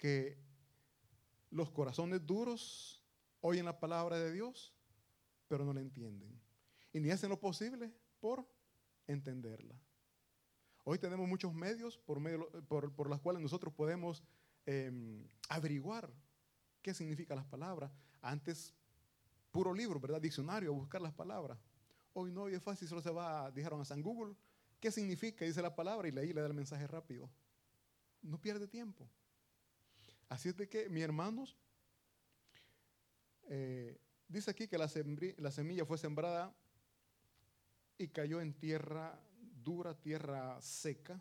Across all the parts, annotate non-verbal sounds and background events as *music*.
que los corazones duros oyen la palabra de Dios, pero no la entienden. Y ni hacen lo posible por entenderla. Hoy tenemos muchos medios por, medio, por, por los cuales nosotros podemos em, averiguar qué significan las palabras. Antes, puro libro, ¿verdad? Diccionario, buscar las palabras. Hoy no, hoy es fácil, solo se va, dijeron a San Google, ¿qué significa? Dice la palabra y leí le da el mensaje rápido. No pierde tiempo. Así es de que, mis hermanos, eh, dice aquí que la, la semilla fue sembrada y cayó en tierra dura, tierra seca,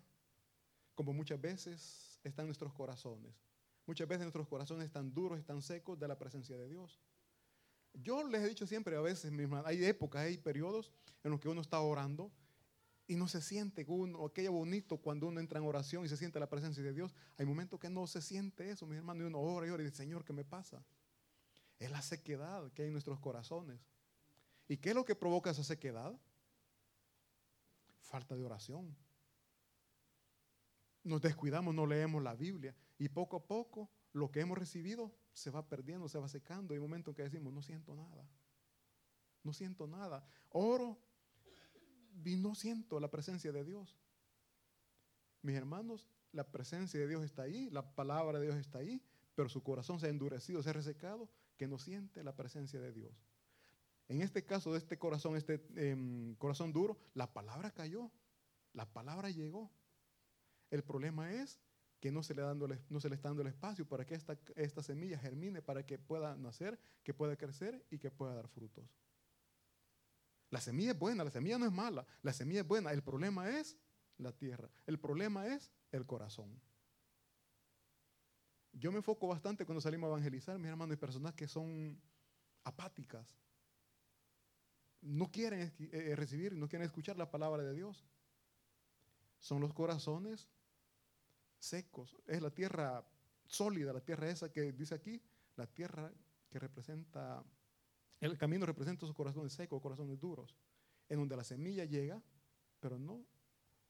como muchas veces están nuestros corazones. Muchas veces nuestros corazones están duros, están secos de la presencia de Dios. Yo les he dicho siempre, a veces, hay épocas, hay periodos en los que uno está orando y no se siente uno, aquello bonito cuando uno entra en oración y se siente la presencia de Dios. Hay momentos que no se siente eso, mi hermano, y uno ora y ora y dice, Señor, ¿qué me pasa? Es la sequedad que hay en nuestros corazones. ¿Y qué es lo que provoca esa sequedad? Falta de oración. Nos descuidamos, no leemos la Biblia y poco a poco lo que hemos recibido se va perdiendo, se va secando. Hay momentos en que decimos, no siento nada. No siento nada. Oro y no siento la presencia de Dios. Mis hermanos, la presencia de Dios está ahí, la palabra de Dios está ahí, pero su corazón se ha endurecido, se ha resecado, que no siente la presencia de Dios. En este caso de este corazón, este em, corazón duro, la palabra cayó, la palabra llegó. El problema es que no se le, no se le está dando el espacio para que esta semilla germine, para que pueda nacer, que pueda crecer y que pueda dar frutos. La semilla es buena, la semilla no es mala, la semilla es buena. El problema es la tierra, el problema es el corazón. Yo me enfoco bastante cuando salimos a evangelizar, mis hermanos, y personas que son apáticas. No quieren eh, eh, recibir, no quieren escuchar la palabra de Dios. Son los corazones secos. Es la tierra sólida, la tierra esa que dice aquí, la tierra que representa, el camino representa esos corazones secos, corazones duros, en donde la semilla llega, pero no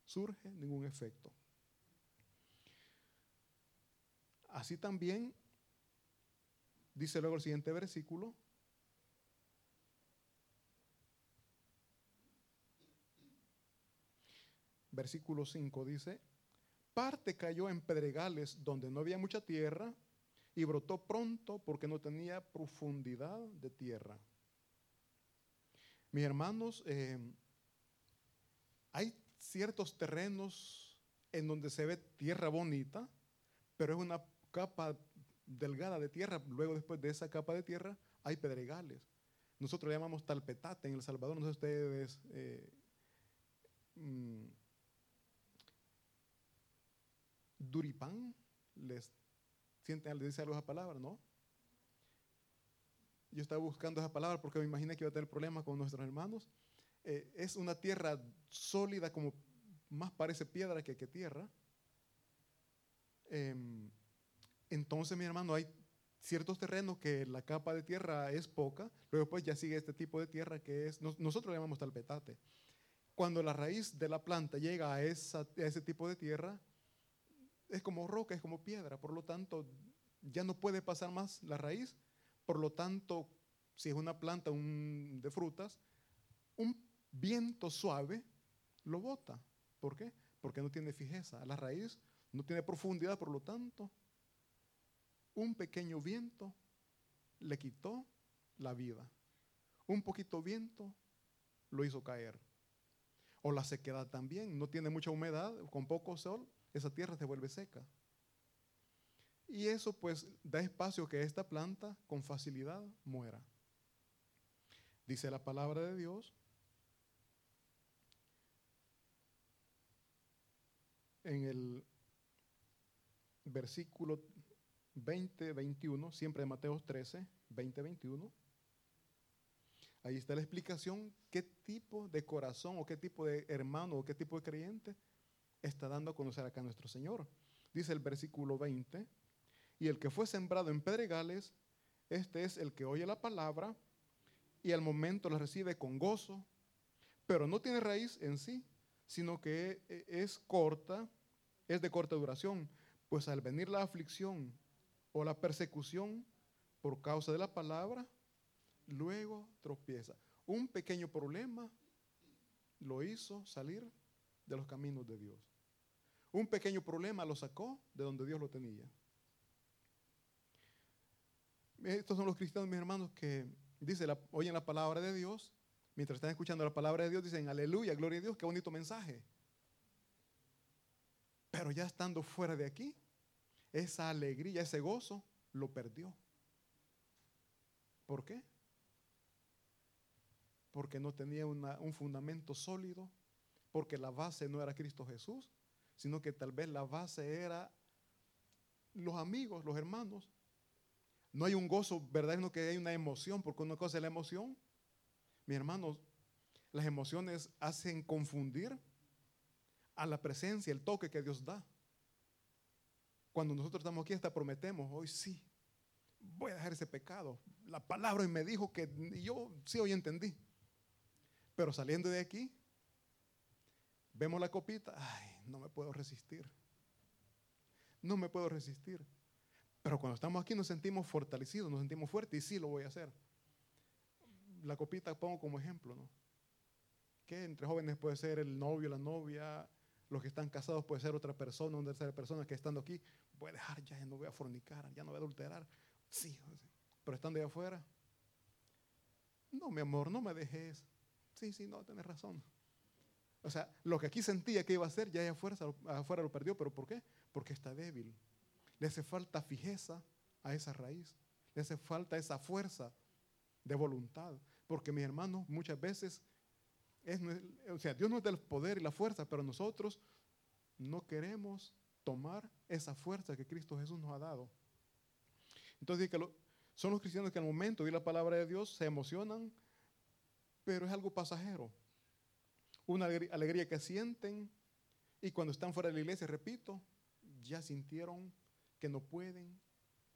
surge ningún efecto. Así también, dice luego el siguiente versículo, versículo 5 dice, parte cayó en pedregales donde no había mucha tierra y brotó pronto porque no tenía profundidad de tierra. Mis hermanos, eh, hay ciertos terrenos en donde se ve tierra bonita, pero es una capa delgada de tierra. Luego, después de esa capa de tierra, hay pedregales. Nosotros le llamamos talpetate en El Salvador. No sé ustedes eh, mm, Duripán, les sienten, dice algo esa palabra, ¿no? Yo estaba buscando esa palabra porque me imaginé que iba a tener problemas con nuestros hermanos. Eh, es una tierra sólida, como más parece piedra que, que tierra. Em, entonces, mi hermano, hay ciertos terrenos que la capa de tierra es poca, luego pues ya sigue este tipo de tierra que es, nosotros le llamamos talpetate. Cuando la raíz de la planta llega a, esa, a ese tipo de tierra, es como roca, es como piedra, por lo tanto ya no puede pasar más la raíz, por lo tanto, si es una planta de frutas, un viento suave lo bota. ¿Por qué? Porque no tiene fijeza. La raíz no tiene profundidad, por lo tanto, un pequeño viento le quitó la vida. Un poquito viento lo hizo caer. O la sequedad también, no tiene mucha humedad, con poco sol, esa tierra se vuelve seca. Y eso pues da espacio que esta planta con facilidad muera. Dice la palabra de Dios en el versículo 20, 21, siempre de Mateo 13, 20, 21. Ahí está la explicación qué tipo de corazón o qué tipo de hermano o qué tipo de creyente está dando a conocer acá nuestro Señor. Dice el versículo 20, y el que fue sembrado en pedregales, este es el que oye la palabra y al momento la recibe con gozo, pero no tiene raíz en sí, sino que es corta, es de corta duración, pues al venir la aflicción o la persecución por causa de la palabra, luego tropieza. Un pequeño problema lo hizo salir de los caminos de Dios. Un pequeño problema lo sacó de donde Dios lo tenía. Estos son los cristianos, mis hermanos, que dice, la, oyen la palabra de Dios, mientras están escuchando la palabra de Dios, dicen, aleluya, gloria a Dios, qué bonito mensaje. Pero ya estando fuera de aquí, esa alegría, ese gozo, lo perdió. ¿Por qué? Porque no tenía un fundamento sólido, porque la base no era Cristo Jesús, sino que tal vez la base era los amigos, los hermanos, no hay un gozo verdadero, sino que hay una emoción, porque una cosa es la emoción. Mi hermanos, las emociones hacen confundir a la presencia, el toque que Dios da. Cuando nosotros estamos aquí, hasta prometemos, hoy sí, voy a dejar ese pecado. La palabra hoy me dijo que yo sí hoy entendí. Pero saliendo de aquí, vemos la copita, ay, no me puedo resistir. No me puedo resistir. Pero cuando estamos aquí nos sentimos fortalecidos, nos sentimos fuertes y sí lo voy a hacer. La copita pongo como ejemplo, ¿no? Que entre jóvenes puede ser el novio, la novia, los que están casados puede ser otra persona, una tercera persona que estando aquí, voy a dejar ya, no voy a fornicar, ya no voy a adulterar. Sí, pero estando de afuera, no, mi amor, no me dejes. Sí, sí, no, tienes razón. O sea, lo que aquí sentía que iba a hacer, ya afuera, afuera lo perdió, pero ¿por qué? Porque está débil. Le hace falta fijeza a esa raíz. Le hace falta esa fuerza de voluntad. Porque mis hermanos, muchas veces, es, o sea, Dios nos da el poder y la fuerza, pero nosotros no queremos tomar esa fuerza que Cristo Jesús nos ha dado. Entonces, son los cristianos que al momento de la palabra de Dios se emocionan, pero es algo pasajero. Una alegría que sienten y cuando están fuera de la iglesia, repito, ya sintieron que no pueden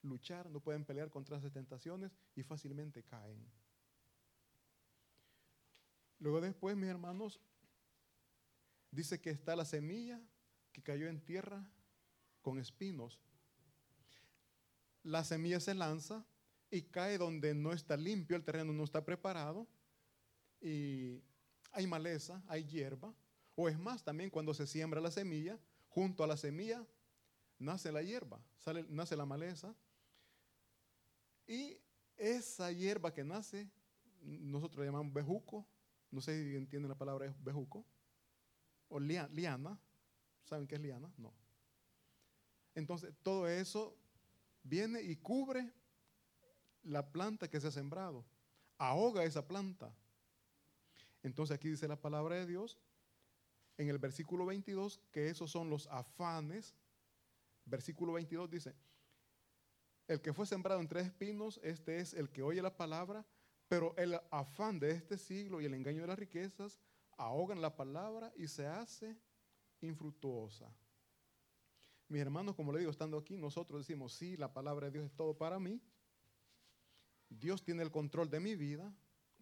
luchar, no pueden pelear contra esas tentaciones y fácilmente caen. Luego después, mis hermanos, dice que está la semilla que cayó en tierra con espinos. La semilla se lanza y cae donde no está limpio, el terreno no está preparado y hay maleza, hay hierba. O es más, también cuando se siembra la semilla, junto a la semilla nace la hierba, sale, nace la maleza. Y esa hierba que nace, nosotros la llamamos bejuco, no sé si entienden la palabra bejuco, o liana, ¿saben qué es liana? No. Entonces, todo eso viene y cubre la planta que se ha sembrado, ahoga esa planta. Entonces aquí dice la palabra de Dios en el versículo 22 que esos son los afanes versículo 22 dice, el que fue sembrado entre espinos, este es el que oye la palabra, pero el afán de este siglo y el engaño de las riquezas ahogan la palabra y se hace infructuosa. Mis hermanos, como le digo, estando aquí, nosotros decimos, sí, la palabra de Dios es todo para mí. Dios tiene el control de mi vida.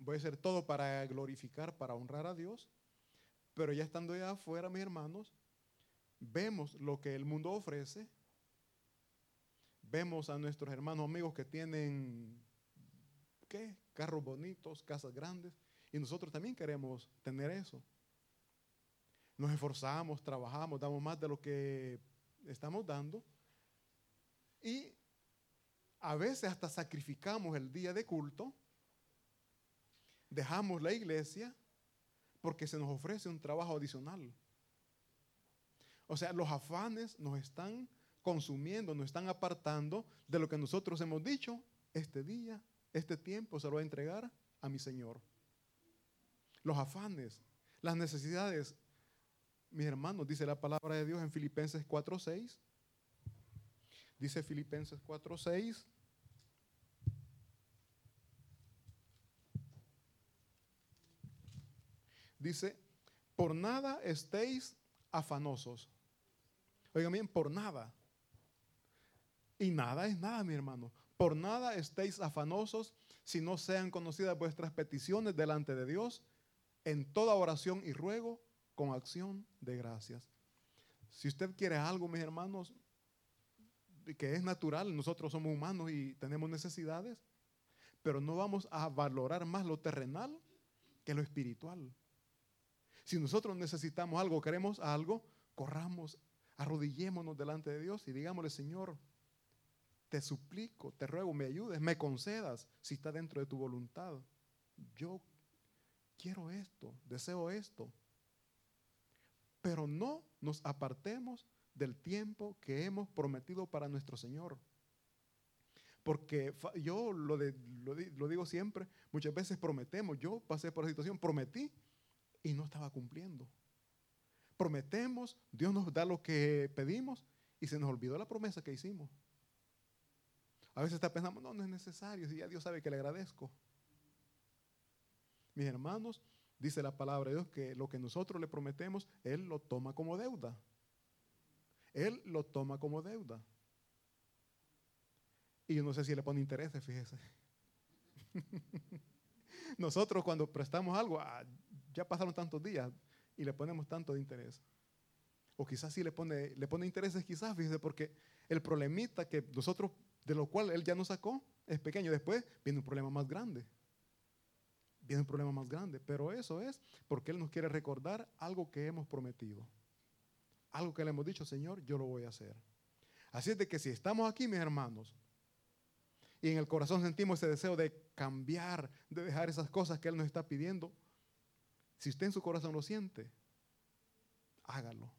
Voy a hacer todo para glorificar, para honrar a Dios. Pero ya estando allá afuera, mis hermanos, vemos lo que el mundo ofrece, vemos a nuestros hermanos amigos que tienen, ¿qué? Carros bonitos, casas grandes, y nosotros también queremos tener eso. Nos esforzamos, trabajamos, damos más de lo que estamos dando, y a veces hasta sacrificamos el día de culto, dejamos la iglesia porque se nos ofrece un trabajo adicional. O sea, los afanes nos están consumiendo, nos están apartando de lo que nosotros hemos dicho, este día, este tiempo se lo voy a entregar a mi Señor. Los afanes, las necesidades, mis hermanos, dice la palabra de Dios en Filipenses 4.6. Dice Filipenses 4.6. Dice, por nada estéis afanosos. Oigan bien, por nada. Y nada es nada, mi hermano. Por nada estéis afanosos si no sean conocidas vuestras peticiones delante de Dios en toda oración y ruego con acción de gracias. Si usted quiere algo, mis hermanos, que es natural, nosotros somos humanos y tenemos necesidades, pero no vamos a valorar más lo terrenal que lo espiritual. Si nosotros necesitamos algo, queremos algo, corramos, arrodillémonos delante de Dios y digámosle, Señor, te suplico, te ruego, me ayudes, me concedas si está dentro de tu voluntad. Yo quiero esto, deseo esto. Pero no nos apartemos del tiempo que hemos prometido para nuestro Señor. Porque yo lo, lo, digo siempre, muchas veces prometemos, yo pasé por la situación, prometí y no estaba cumpliendo. Prometemos, Dios nos da lo que pedimos y se nos olvidó la promesa que hicimos. A veces está pensando, no, no es necesario, si ya Dios sabe que le agradezco. Mis hermanos, dice la palabra de Dios que lo que nosotros le prometemos, Él lo toma como deuda. Él lo toma como deuda. Y yo no sé si le pone intereses, fíjese. *laughs* Nosotros cuando prestamos algo, ah, ya pasaron tantos días y le ponemos tanto de interés. O quizás sí le pone, le pone intereses, quizás, fíjese, porque el problemita que nosotros, de lo cual él ya nos sacó, es pequeño. Después viene un problema más grande. Viene un problema más grande. Pero eso es porque él nos quiere recordar algo que hemos prometido. Algo que le hemos dicho, Señor, yo lo voy a hacer. Así es de que si estamos aquí, mis hermanos, y en el corazón sentimos ese deseo de cambiar, de dejar esas cosas que Él nos está pidiendo, si usted en su corazón lo siente, hágalo.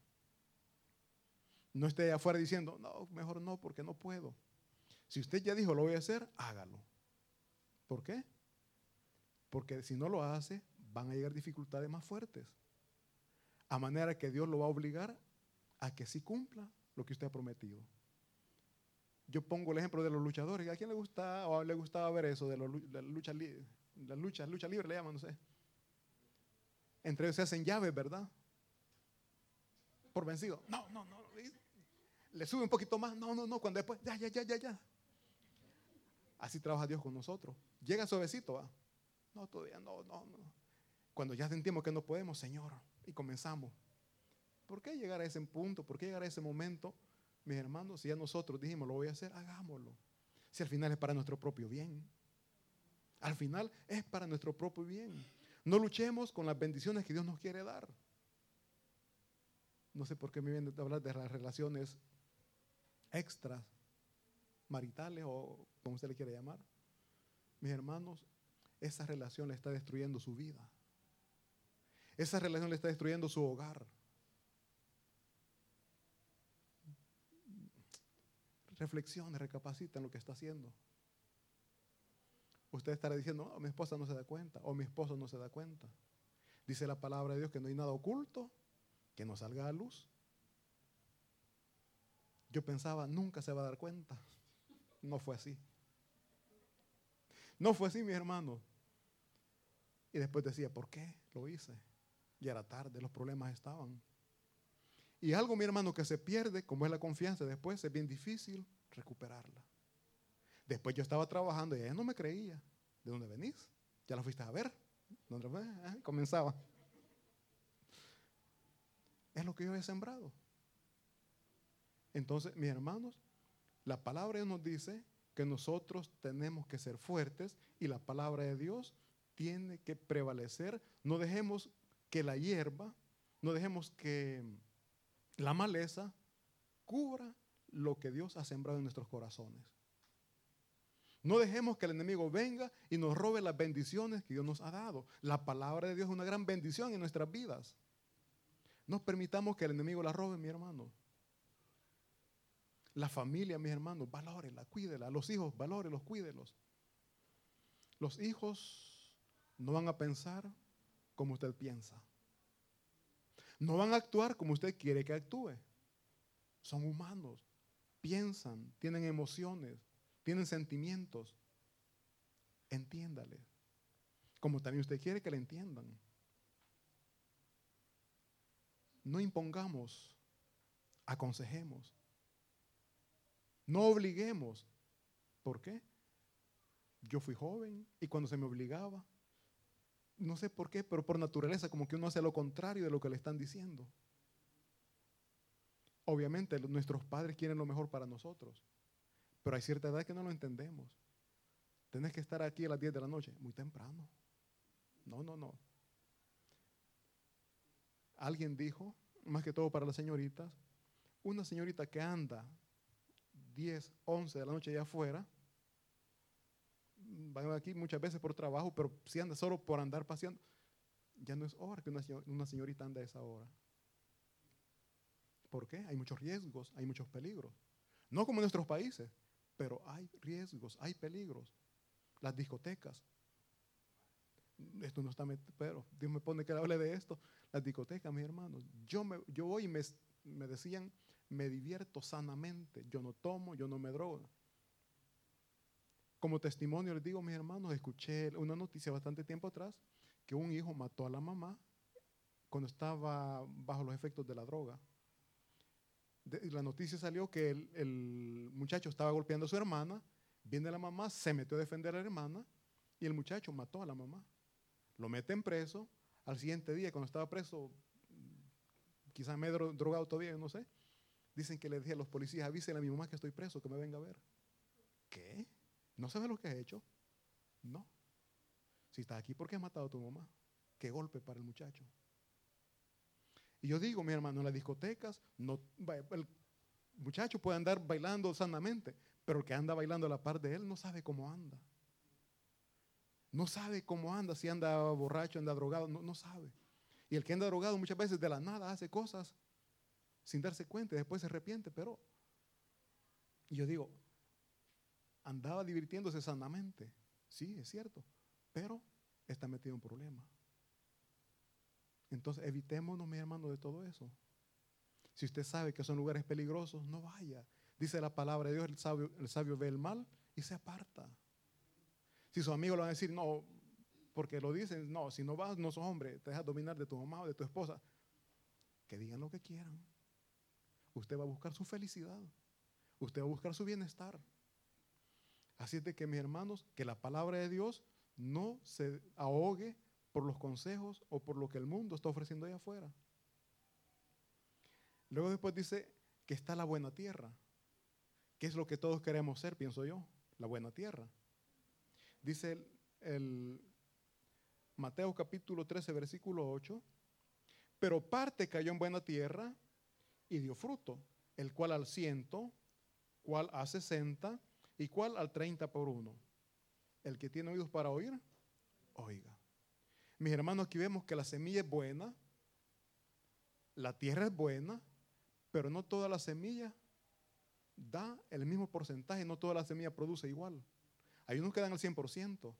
No esté afuera diciendo, no, mejor no, porque no puedo. Si usted ya dijo, lo voy a hacer, hágalo. ¿Por qué? Porque si no lo hace, van a llegar dificultades más fuertes. A manera que Dios lo va a obligar a que sí cumpla lo que usted ha prometido. Yo pongo el ejemplo de los luchadores. ¿A quién le gusta o le gustaba ver eso de la lucha, la lucha, lucha libre le llaman, no sé? Entre ellos se hacen llaves, ¿verdad? Por vencido. No, no, no. Le sube un poquito más. No, no, no. Cuando después, ya, ya, ya, ya, ya. Así trabaja Dios con nosotros. Llega suavecito, ¿va? No, todavía no, no, no. Cuando ya sentimos que no podemos, Señor, y comenzamos. ¿Por qué llegar a ese punto? ¿Por qué llegar a ese momento? Mis hermanos, si ya nosotros dijimos, lo voy a hacer, hagámoslo. Si al final es para nuestro propio bien. Al final es para nuestro propio bien. No luchemos con las bendiciones que Dios nos quiere dar. No sé por qué me vienen a hablar de las relaciones extras, maritales o como usted le quiere llamar. Mis hermanos, esa relación le está destruyendo su vida. Esa relación le está destruyendo su hogar. reflexione, recapacita en lo que está haciendo. Usted estará diciendo, mi esposa no se da cuenta o mi esposo no se da cuenta. Dice la palabra de Dios que no hay nada oculto que no salga a luz. Yo pensaba, nunca se va a dar cuenta. No fue así. No fue así, mi hermano. Y después decía, ¿por qué lo hice? Ya era tarde, los problemas estaban. Y algo, mi hermano, que se pierde, como es la confianza, después es bien difícil recuperarla. Después yo estaba trabajando y ella no me creía. ¿De dónde venís? ¿Ya la fuiste a ver? ¿Dónde? Ah, comenzaba. Es lo que yo he sembrado. Entonces, mis hermanos, la palabra nos dice que nosotros tenemos que ser fuertes y la palabra de Dios tiene que prevalecer. No dejemos que la hierba, no dejemos que la maleza cubra lo que Dios ha sembrado en nuestros corazones. No dejemos que el enemigo venga y nos robe las bendiciones que Dios nos ha dado. La palabra de Dios es una gran bendición en nuestras vidas. No permitamos que el enemigo la robe, mi hermano. La familia, mis hermanos, valórela, cuídela. Los hijos, valórelos, cuídelos. Los hijos no van a pensar como usted piensa. No van a actuar como usted quiere que actúe. Son humanos, piensan, tienen emociones, tienen sentimientos. Entiéndale. Como también usted quiere que le entiendan. No impongamos, aconsejemos. No obliguemos. ¿Por qué? Yo fui joven y cuando se me obligaba, no sé por qué, pero por naturaleza, como que uno hace lo contrario de lo que le están diciendo. Obviamente nuestros padres quieren lo mejor para nosotros. Pero hay cierta edad que no lo entendemos. Tenés que estar aquí a las 10 de la noche, muy temprano. No, no, no. Alguien dijo, más que todo para las señoritas, una señorita que anda 10, 11 de la noche allá afuera, van aquí muchas veces por trabajo, pero si anda solo por andar paseando, ya no es hora que una, señorita ande a esa hora. ¿Por qué? Hay muchos riesgos, hay muchos peligros. No como en nuestros países, pero hay riesgos, hay peligros. Las discotecas. Esto no está, pero Dios me pone que hable de esto. Las discotecas, mis hermanos. Yo, me, yo hoy me, me decían, me divierto sanamente. Yo no tomo, yo no me drogo. Como testimonio les digo, mis hermanos, escuché una noticia bastante tiempo atrás que un hijo mató a la mamá cuando estaba bajo los efectos de la droga. La noticia salió que el, muchacho estaba golpeando a su hermana, viene la mamá, se metió a defender a la hermana y el muchacho mató a la mamá. Lo meten preso, al siguiente día cuando estaba preso, quizás me he drogado todavía, no sé, dicen que le dije a los policías, avísenle a mi mamá que estoy preso, que me venga a ver. ¿Qué? ¿No sabes lo que has hecho? No. Si estás aquí, ¿por qué has matado a tu mamá? Qué golpe para el muchacho. Y yo digo, mi hermano, en las discotecas, no, el muchacho puede andar bailando sanamente, pero el que anda bailando a la par de él no sabe cómo anda. No sabe cómo anda, si anda borracho, anda drogado, no, no sabe. Y el que anda drogado muchas veces de la nada hace cosas sin darse cuenta y después se arrepiente, pero... Yo digo, andaba divirtiéndose sanamente. Sí, es cierto, pero está metido en problema. Entonces, evitémonos, mi hermano, de todo eso. Si usted sabe que son lugares peligrosos, no vaya. Dice la palabra de Dios, el sabio, el sabio ve el mal y se aparta. Si sus amigos le van a decir, no, porque lo dicen, no, si no vas, no sos hombre, te dejas dominar de tu mamá o de tu esposa. Que digan lo que quieran. Usted va a buscar su felicidad. Usted va a buscar su bienestar. Así es de que mis hermanos, que la palabra de Dios no se ahogue por los consejos o por lo que el mundo está ofreciendo allá afuera. Luego después dice que está la buena tierra, que es lo que todos queremos ser, pienso yo, la buena tierra. Dice el, el Mateo capítulo 13, versículo 8, pero parte cayó en buena tierra y dio fruto, el cual al ciento, cual a sesenta, ¿Y cuál? Al 30 por 1. El que tiene oídos para oír, oiga. Mis hermanos, aquí vemos que la semilla es buena, la tierra es buena, pero no toda la semilla da el mismo porcentaje, no toda la semilla produce igual. Hay unos que dan el 100%.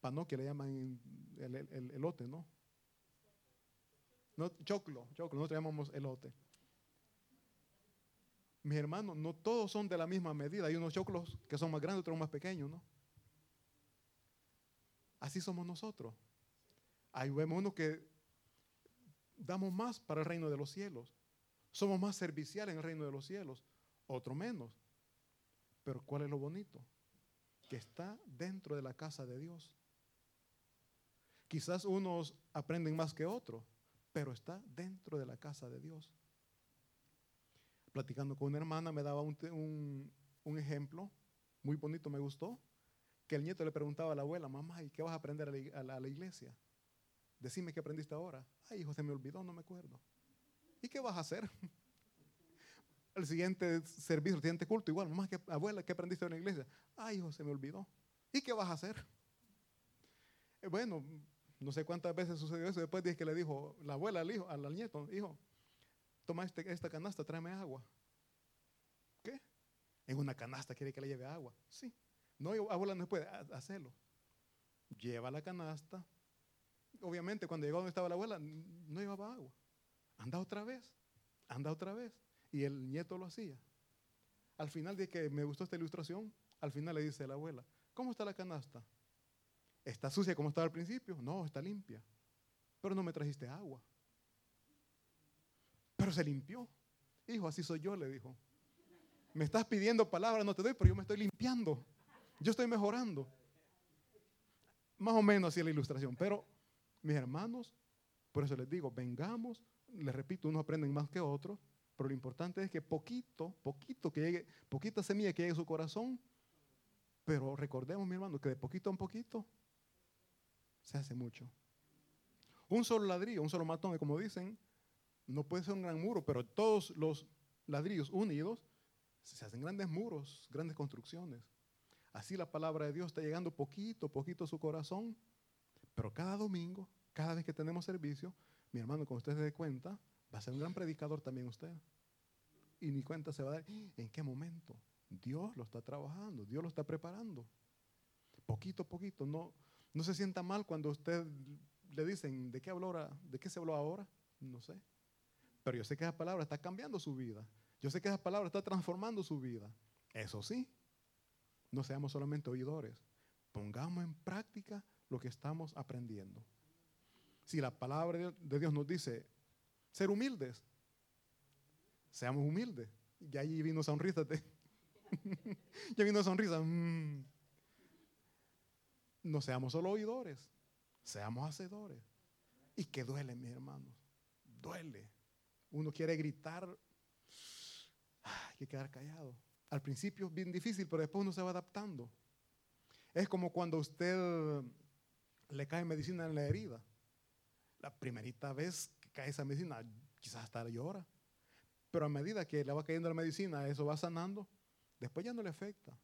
Pano que le llaman el, el, elote, ¿no? No, choclo, choclo, nosotros llamamos elote. Mis hermanos, no todos son de la misma medida. Hay unos choclos que son más grandes, otros más pequeños, ¿no? Así somos nosotros. Ahí vemos uno que damos más para el reino de los cielos. Somos más serviciales en el reino de los cielos, otro menos. Pero ¿cuál es lo bonito? Que está dentro de la casa de Dios. Quizás unos aprenden más que otros, pero está dentro de la casa de Dios platicando con una hermana, me daba un, ejemplo muy bonito, me gustó, que el nieto le preguntaba a la abuela, mamá, ¿y qué vas a aprender a la, iglesia? Decime qué aprendiste ahora. Ay, hijo, se me olvidó, no me acuerdo. ¿Y qué vas a hacer? *laughs* el siguiente servicio, el siguiente culto, igual, mamá, ¿qué, abuela, ¿qué aprendiste en la iglesia? Ay, hijo, se me olvidó. ¿Y qué vas a hacer? Eh, bueno, no sé cuántas veces sucedió eso. Después dije que le dijo la abuela al hijo, al nieto, hijo, toma este, esta canasta, tráeme agua. ¿Qué? En una canasta quiere que le lleve agua. Sí. No, abuela no puede hacerlo. Lleva la canasta. Obviamente, cuando llegó donde estaba la abuela, no llevaba agua. Anda otra vez. Anda otra vez. Y el nieto lo hacía. Al final de que me gustó esta ilustración, al final le dice a la abuela, ¿cómo está la canasta? ¿Está sucia como estaba al principio? No, está limpia. Pero no me trajiste agua. Pero se limpió. Hijo, así soy yo, le dijo. Me estás pidiendo palabras, no te doy, pero yo me estoy limpiando. Yo estoy mejorando. Más o menos así es la ilustración. Pero, mis hermanos, por eso les digo, vengamos, les repito, unos aprenden más que otros, Pero lo importante es que poquito, poquito que llegue, poquita semilla que llegue a su corazón, pero recordemos, mi hermano, que de poquito en poquito se hace mucho. Un solo ladrillo, un solo matón, como dicen, no puede ser un gran muro, pero todos los ladrillos unidos se hacen grandes muros, grandes construcciones. Así la palabra de Dios está llegando poquito, poquito a su corazón, pero cada domingo, cada vez que tenemos servicio, mi hermano, cuando usted se dé cuenta, va a ser un gran predicador también usted. Y ni cuenta se va a dar en qué momento. Dios lo está trabajando, Dios lo está preparando. Poquito a poquito, no, no se sienta mal cuando usted le dicen, ¿de qué, habló ahora? ¿de qué se habló ahora? No sé. Pero yo sé que esa palabra está cambiando su vida. Yo sé que esa palabra está transformando su vida. Eso sí, no seamos solamente oidores. Pongamos en práctica lo que estamos aprendiendo. Si la palabra de Dios nos dice ser humildes, seamos humildes. Y ahí vino sonrisa. *laughs* ya vino sonrisa. Mm. No seamos solo oidores, seamos hacedores. Y que duele, mis hermanos. Duele. Uno quiere gritar, hay que quedar callado. Al principio es bien difícil, pero después uno se va adaptando. Es como cuando usted le cae medicina en la herida. La primerita vez que cae esa medicina, quizás hasta llora. Pero a medida que le va cayendo la medicina, eso va sanando, después ya no le afecta.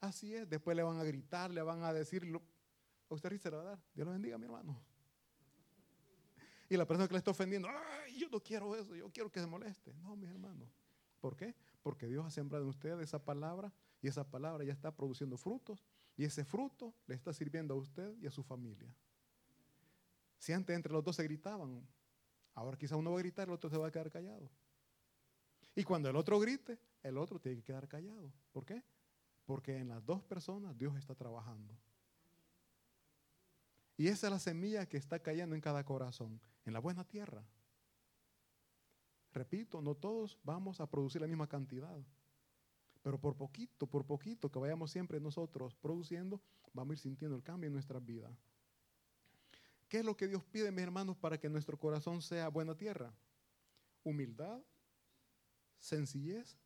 Así es, después le van a gritar, le van a decir, a usted se le va a dar. Dios lo bendiga, mi hermano. Y la persona que le está ofendiendo, Ay, yo no quiero eso, yo quiero que se moleste. No, mi hermano. ¿Por qué? Porque Dios ha sembrado en usted esa palabra y esa palabra ya está produciendo frutos y ese fruto le está sirviendo a usted y a su familia. Si antes entre los dos se gritaban, ahora quizá uno va a gritar, el otro se va a quedar callado. Y cuando el otro grite, el otro tiene que quedar callado. ¿Por qué? Porque en las dos personas Dios está trabajando. Y esa es la semilla que está cayendo en cada corazón, en la buena tierra. Repito, no todos vamos a producir la misma cantidad, pero por poquito, por poquito que vayamos siempre nosotros produciendo, vamos a ir sintiendo el cambio en nuestra vida. ¿Qué es lo que Dios pide, mis hermanos, para que nuestro corazón sea buena tierra? Humildad, sencillez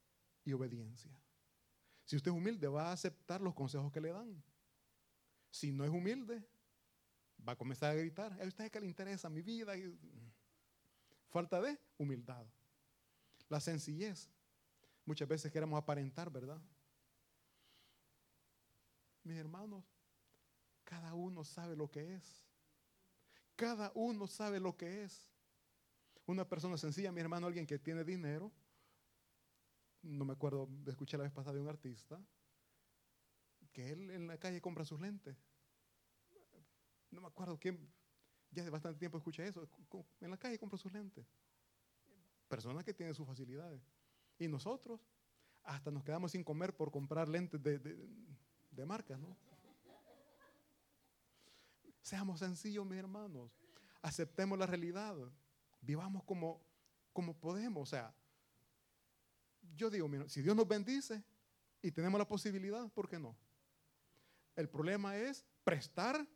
y obediencia. Si usted es humilde, va a aceptar los consejos que le dan. Si no es humilde, va a comenzar a gritar, ¿a usted que le interesa mi vida? Falta de humildad. La sencillez. Muchas veces queremos aparentar, ¿verdad? Mis hermanos, cada uno sabe lo que es. Cada uno sabe lo que es. Una persona sencilla, mi hermano, alguien que tiene dinero, no me acuerdo, escuché la vez pasada de un artista, que él en la calle compra sus lentes. No me acuerdo quién, ya hace bastante tiempo escuché eso, en la calle compra sus lentes. Personas que tienen sus facilidades. Y nosotros hasta nos quedamos sin comer por comprar lentes de, de, marca, ¿no? Seamos sencillos, mis hermanos. Aceptemos la realidad. Vivamos como, como podemos. O sea, yo digo, si Dios nos bendice y tenemos la posibilidad, ¿por qué no? El problema es prestar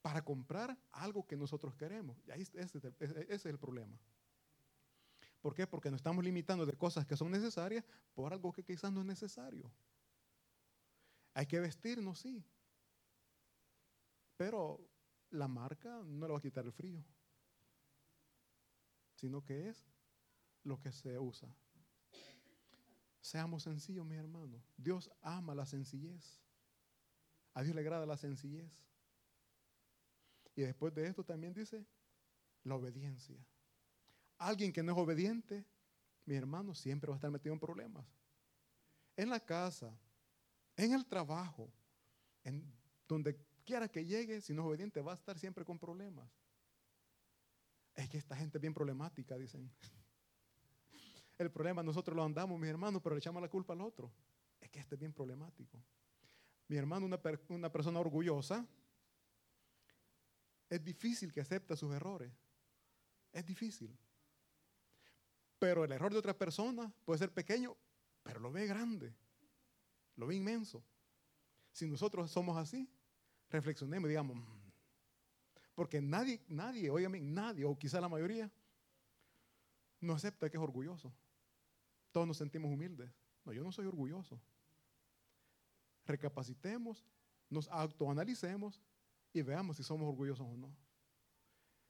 para comprar algo que nosotros queremos. Y ahí ese es el problema. ¿Por qué? Porque nos estamos limitando de cosas que son necesarias por algo que quizás no es necesario. Hay que vestirnos, sí. Pero la marca no le va a quitar el frío, sino que es lo que se usa. Seamos sencillos, mi hermano. Dios ama la sencillez. A Dios le agrada la sencillez. Y después de esto también dice la obediencia. Alguien que no es obediente, mi hermano, siempre va a estar metido en problemas. En la casa, en el trabajo, en donde quiera que llegue, si no es obediente, va a estar siempre con problemas. Es que esta gente es bien problemática, dicen. *laughs* El problema nosotros lo andamos, mis hermanos, pero le echamos la culpa al otro. Es que este es bien problemático. Mi hermano, una, una persona orgullosa, es difícil que acepte sus errores. Es difícil. Pero el error de otra persona puede ser pequeño, pero lo ve grande. Lo ve inmenso. Si nosotros somos así, reflexionemos y digamos, mm". porque nadie, nadie, óigame, nadie, o quizá la mayoría, no acepta que es orgulloso. todos nos sentimos humildes. No, yo no soy orgulloso. Recapacitemos, nos autoanalicemos y veamos si somos orgullosos o no.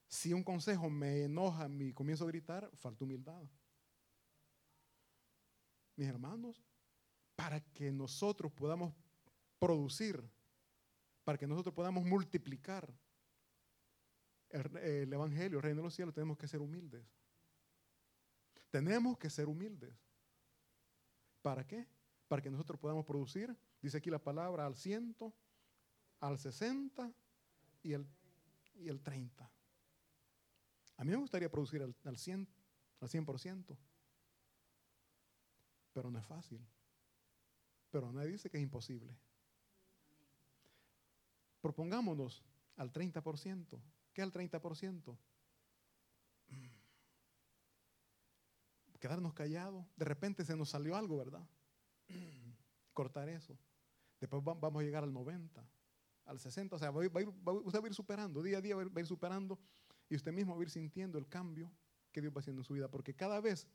Si un consejo me enoja y comienzo a gritar, falta humildad. Mis hermanos, para que nosotros podamos producir, para que nosotros podamos multiplicar el, el Evangelio, el reino de los cielos, tenemos que ser humildes. Tenemos que ser humildes. ¿Para qué? Para que nosotros podamos producir, dice aquí la palabra, al ciento, al 60 y el, y el 30. A mí me gustaría producir al, al 100, al 100%, pero no es fácil. Pero nadie dice que es imposible. Propongámonos al 30%. ¿Qué el 30%? Quedarnos callados. De repente se nos salió algo, ¿verdad? *clears throat* Cortar eso. Después vamos a llegar al 90, al 60. O sea, a ir, usted va a ir superando. Día a día va a ir superando. Y usted mismo va a ir sintiendo el cambio que Dios va haciendo en su vida. Porque cada vez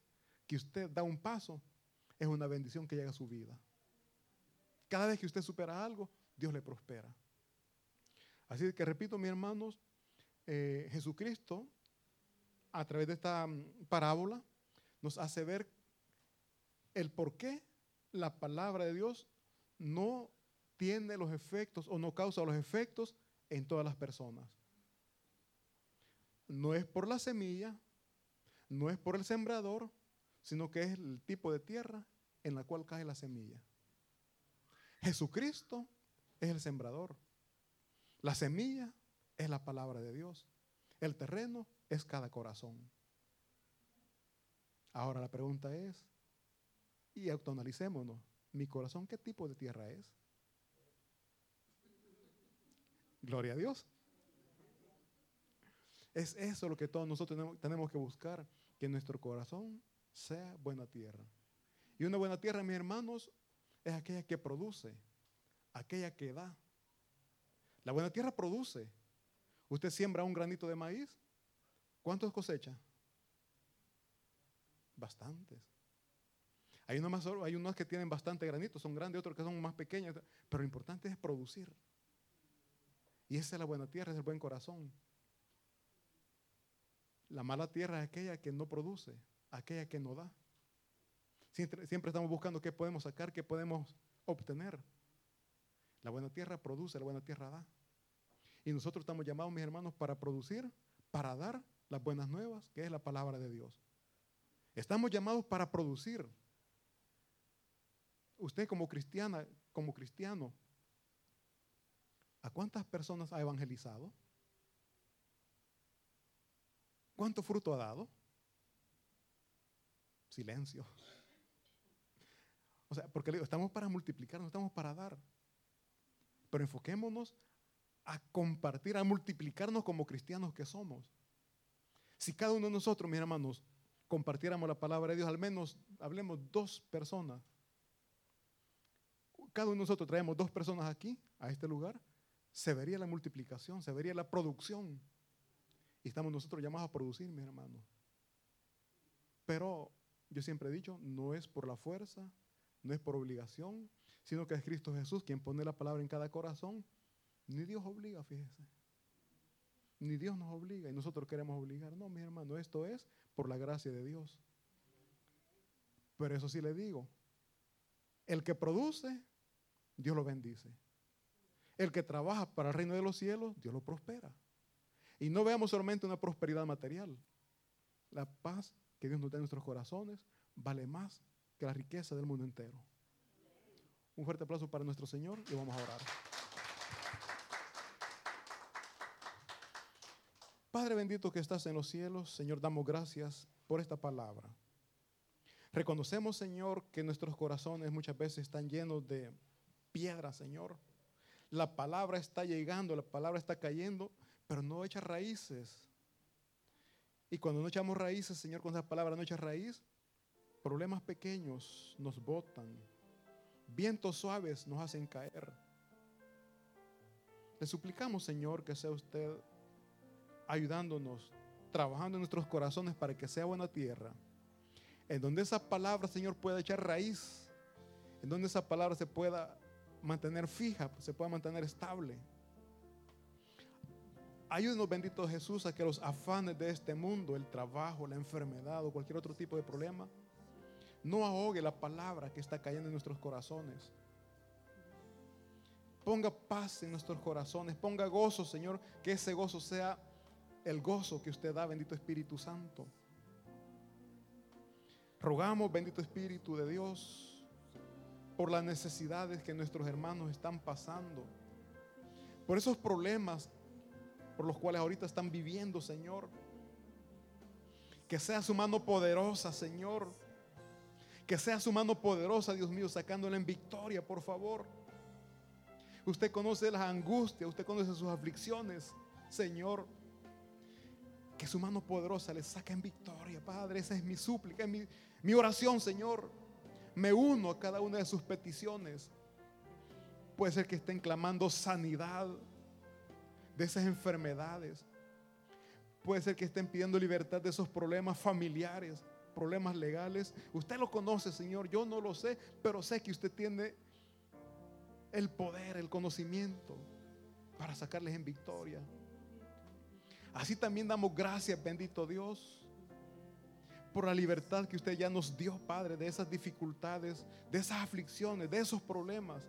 que usted da un paso, es una bendición que llega a su vida. Cada vez que usted supera algo, Dios le prospera. Así que repito, mis hermanos, eh, Jesucristo, a través de esta mm, parábola, nos hace ver el por qué la palabra de Dios no tiene los efectos o no causa los efectos en todas las personas. No es por la semilla, no es por el sembrador, sino que es el tipo de tierra en la cual cae la semilla. Jesucristo es el sembrador. La semilla es la palabra de Dios. El terreno es cada corazón. Ahora la pregunta es, y autoanalicémonos, ¿mi corazón qué tipo de tierra es? Gloria a Dios. Es eso lo que todos nosotros tenemos, que buscar, que nuestro corazón sea buena tierra. Y una buena tierra, mis hermanos, es aquella que produce, aquella que da. La buena tierra produce. Usted siembra un granito de maíz, ¿cuántos cosecha? Bastantes. Hay unos, más, hay unos que tienen bastante granito, son grandes, otros que son más pequeños, pero lo importante es producir. Y esa es la buena tierra, es el buen corazón. La mala tierra es aquella que no produce, aquella que no da. Siempre, estamos buscando qué podemos sacar, qué podemos obtener. La buena tierra produce, la buena tierra da. Y nosotros estamos llamados, mis hermanos, para producir, para dar las buenas nuevas, que es la palabra de Dios. Estamos llamados para producir. Usted como cristiana, como cristiano, ¿a cuántas personas ha evangelizado? ¿Cuánto fruto ha dado? Silencio. O sea, porque digo, estamos para multiplicar, no estamos para dar. Pero enfoquémonos a compartir, a multiplicarnos como cristianos que somos. Si cada uno de nosotros, mis hermanos, compartiéramos la palabra de Dios, al menos hablemos dos personas. Cada uno de nosotros traemos dos personas aquí, a este lugar, se vería la multiplicación, se vería la producción. Y estamos nosotros llamados a producir, mis hermanos. Pero yo siempre he dicho, no es por la fuerza, no es por obligación, sino que es Cristo Jesús quien pone la palabra en cada corazón. Ni Dios obliga, fíjese. Ni Dios nos obliga y nosotros queremos obligar. No, mi hermano, esto es por la gracia de Dios. Pero eso sí le digo, el que produce, Dios lo bendice. El que trabaja para el reino de los cielos, Dios lo prospera. Y no veamos solamente una prosperidad material. La paz que Dios nos da en nuestros corazones vale más que la riqueza del mundo entero. Un fuerte aplauso para nuestro Señor y vamos a orar. Padre bendito que estás en los cielos, Señor, damos gracias por esta palabra. Reconocemos, Señor, que nuestros corazones muchas veces están llenos de piedra, Señor. La palabra está llegando, la palabra está cayendo, pero no echa raíces. Y cuando no echamos raíces, Señor, con esa palabra no echa raíz, problemas pequeños nos botan, vientos suaves nos hacen caer. Le suplicamos, Señor, que sea usted ayudándonos, trabajando en nuestros corazones para que sea buena tierra. En donde esa palabra, Señor, pueda echar raíz. En donde esa palabra se pueda mantener fija, se pueda mantener estable. Ayúdenos, bendito Jesús, a que los afanes de este mundo, el trabajo, la enfermedad o cualquier otro tipo de problema, no ahogue la palabra que está cayendo en nuestros corazones. Ponga paz en nuestros corazones, ponga gozo, Señor, que ese gozo sea el gozo que usted da, bendito Espíritu Santo. Rogamos, bendito Espíritu de Dios, por las necesidades que nuestros hermanos están pasando, por esos problemas por los cuales ahorita están viviendo, Señor. Que sea su mano poderosa, Señor. Que sea su mano poderosa, Dios mío, sacándola en victoria, por favor. Usted conoce las angustias, usted conoce sus aflicciones, Señor. Que su mano poderosa le saque en victoria, Padre. Esa es mi súplica, es mi, mi oración, Señor. Me uno a cada una de sus peticiones. Puede ser que estén clamando sanidad de esas enfermedades. Puede ser que estén pidiendo libertad de esos problemas familiares, problemas legales. Usted lo conoce, Señor. Yo no lo sé, pero sé que usted tiene el poder, el conocimiento para sacarles en victoria. Así también damos gracias, bendito Dios, por la libertad que usted ya nos dio, Padre, de esas dificultades, de esas aflicciones, de esos problemas.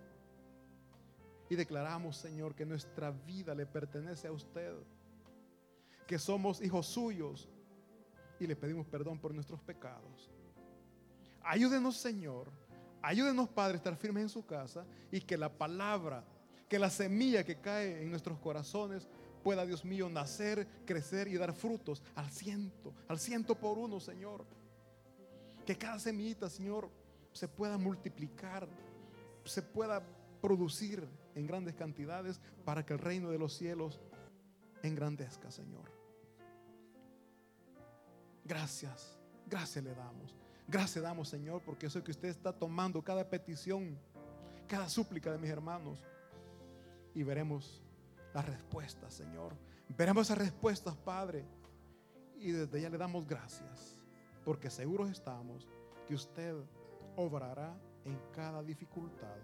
Y declaramos, Señor, que nuestra vida le pertenece a usted, que somos hijos suyos y le pedimos perdón por nuestros pecados. Ayúdenos, Señor. Ayúdenos, Padre, a estar firmes en su casa y que la palabra, que la semilla que cae en nuestros corazones pueda, Dios mío, nacer, crecer y dar frutos al ciento, al ciento por uno, Señor. Que cada semillita, Señor, se pueda multiplicar, se pueda producir en grandes cantidades para que el reino de los cielos engrandezca, Señor. Gracias, gracias le damos. Gracias damos, Señor, porque eso que usted está tomando cada petición, cada súplica de mis hermanos. Y veremos las respuestas, Señor. Veremos esas respuestas, Padre. Y desde ya le damos gracias, porque seguros estamos que usted obrará en cada dificultad.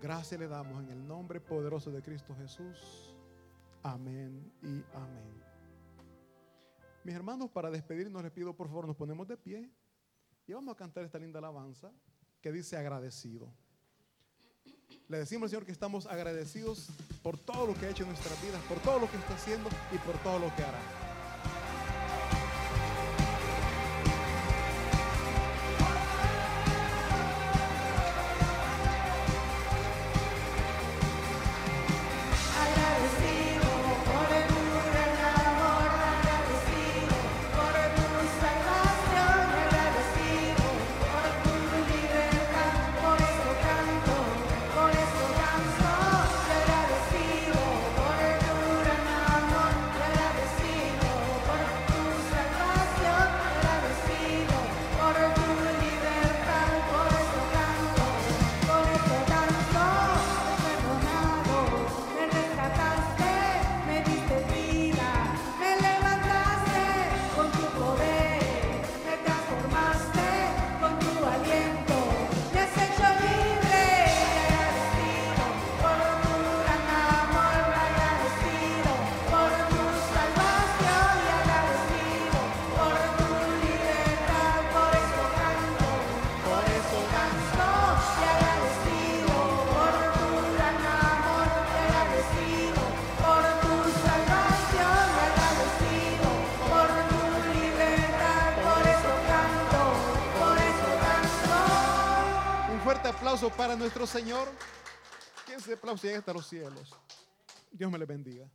Gracias le damos en el nombre poderoso de Cristo Jesús. Amén y amén. Mis hermanos, para despedirnos les pido por favor nos ponemos de pie y vamos a cantar esta linda alabanza que dice agradecido. Le decimos al Señor que estamos agradecidos por todo lo que ha hecho en nuestras vidas, por todo lo que está haciendo y por todo lo que hará. Para nuestro Señor. ¿Quién se aplaude hasta los cielos? Dios me le bendiga.